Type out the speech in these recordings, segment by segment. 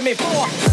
Me for.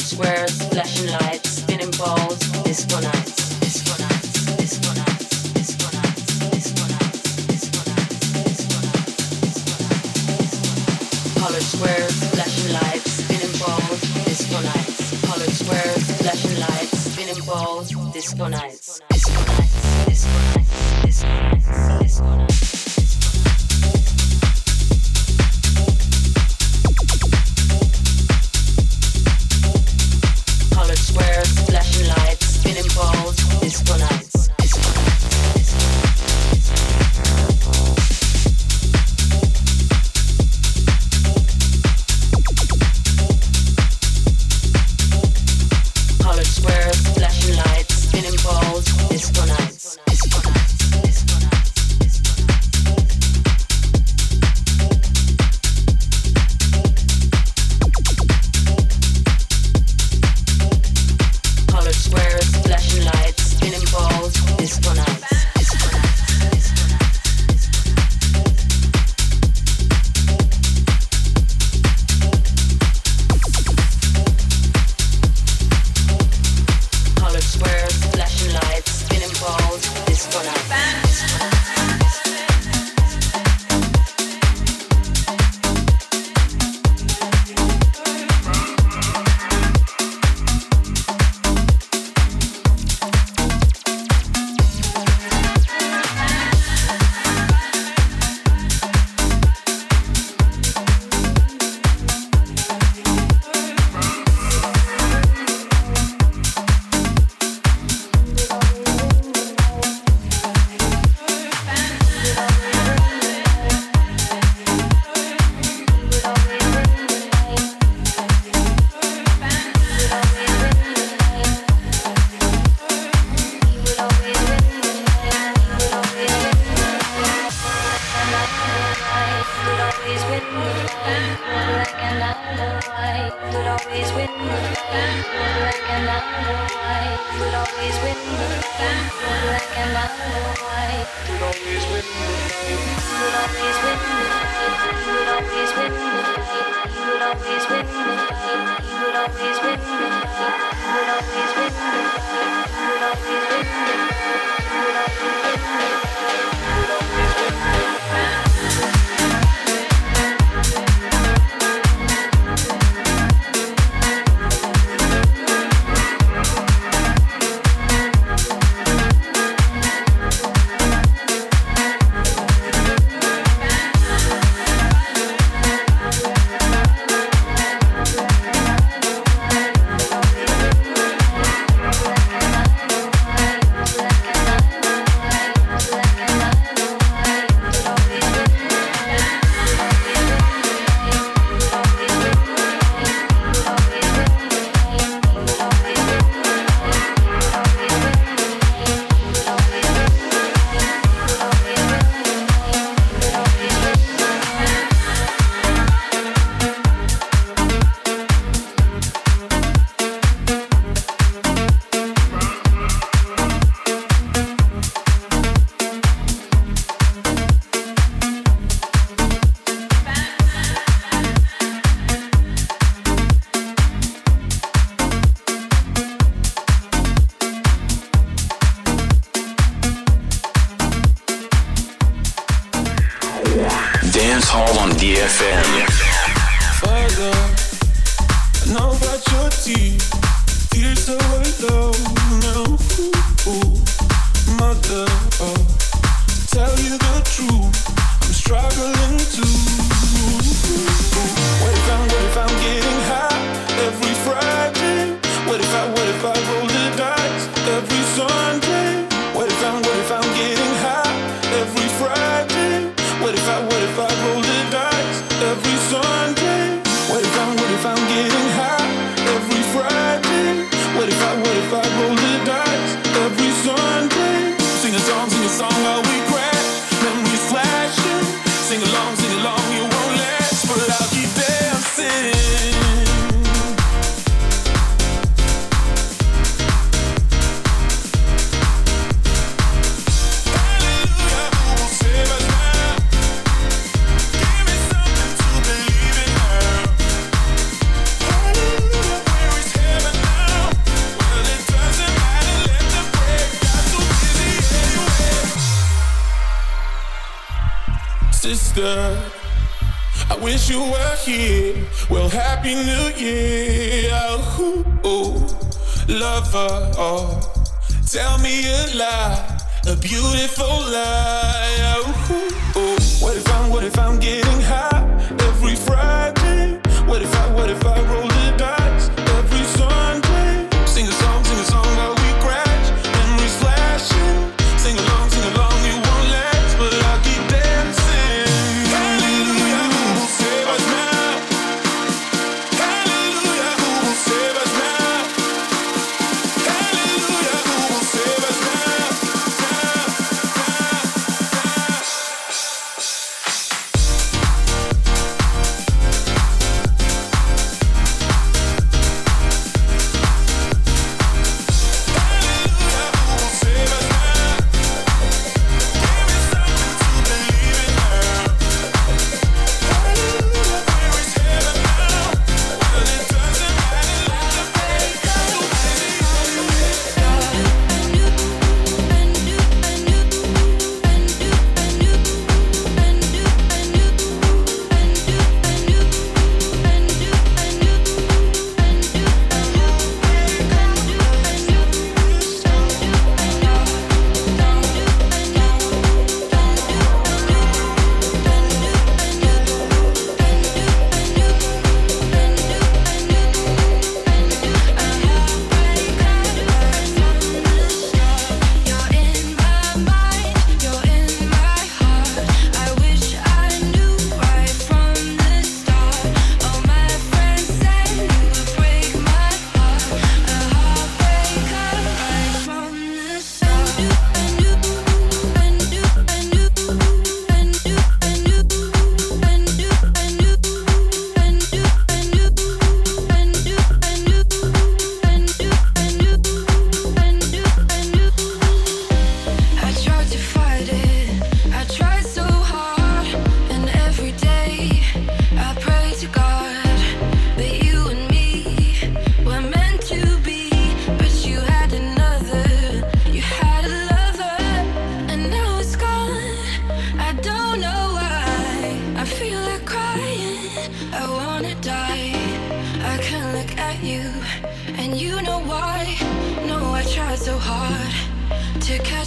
squares disco nights, disco nights, disco nights, disco nights, disco nights.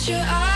To catch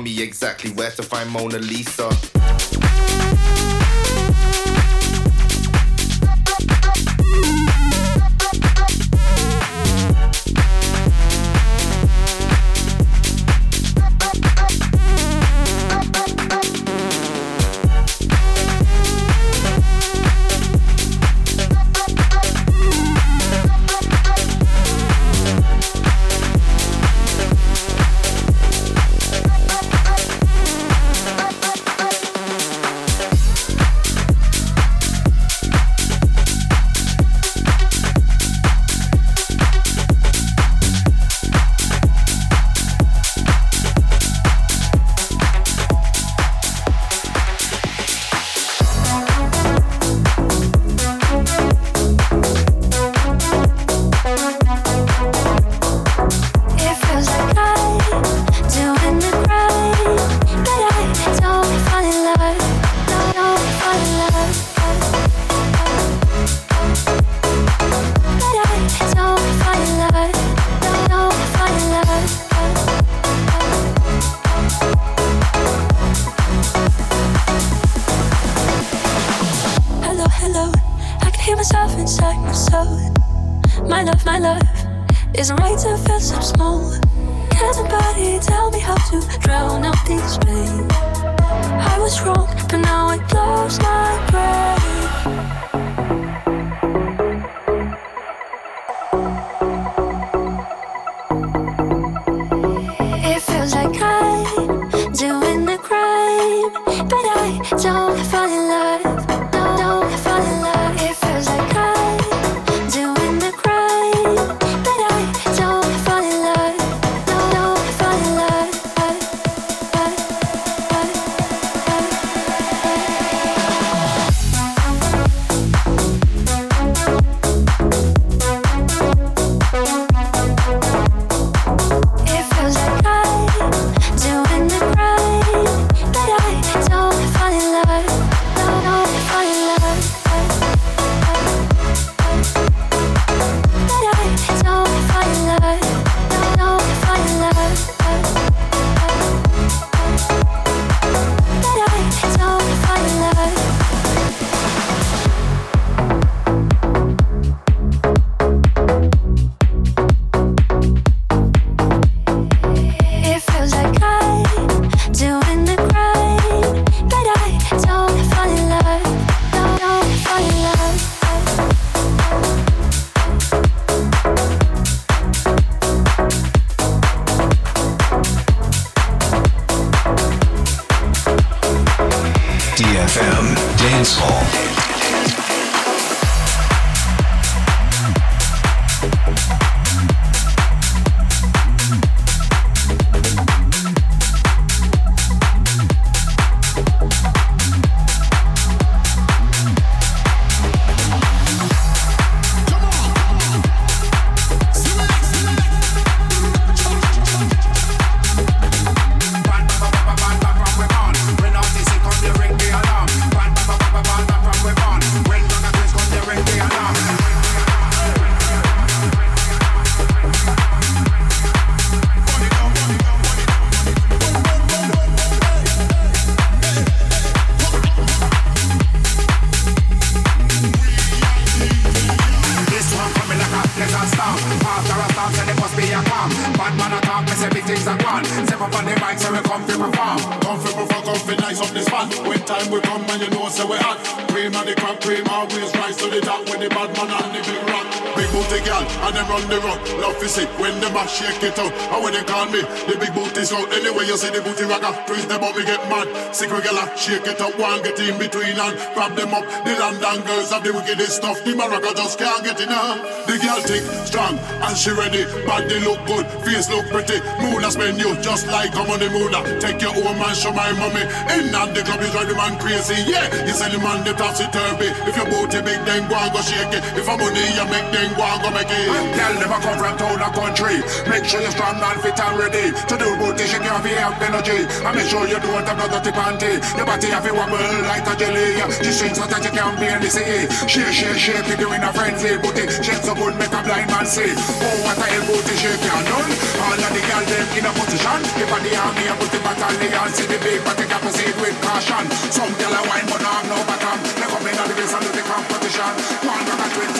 tell me exactly where to find Mona Lisa? Regular, shake it up, one get in between and grab them up. The London girls have the wickedest stuff. The maraca just can't get enough. The girl thick, strong, and she ready. Body look good, face look pretty. Moon spend you just like I'm on the moon. Take your own man, show my mommy. In at the club, you drive the man crazy. Yeah, you sell the man the topsy turvy. If your booty big, then go and go shake it. If I'm money, you make then go and go make it. Girl, never come from town or country. Make sure you're strong and fit and ready to do booty shake. You have to have energy. And make sure you don't have no dirty panty. Your body have to wobble like a jelly. She shake so that you can't barely see. Shake, shake, shake, you doing a frenzy. Booty shake so good, make a blind man see. Oh, what a hell booty shake you done. All of the girls them in a position. If I the army, I put the battalion. See the big, but got to see with caution. Some girl a wine, but no have no bottom. They come in on the base and the competition. One rock and twenty,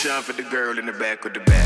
Time for the girl in the back with the back.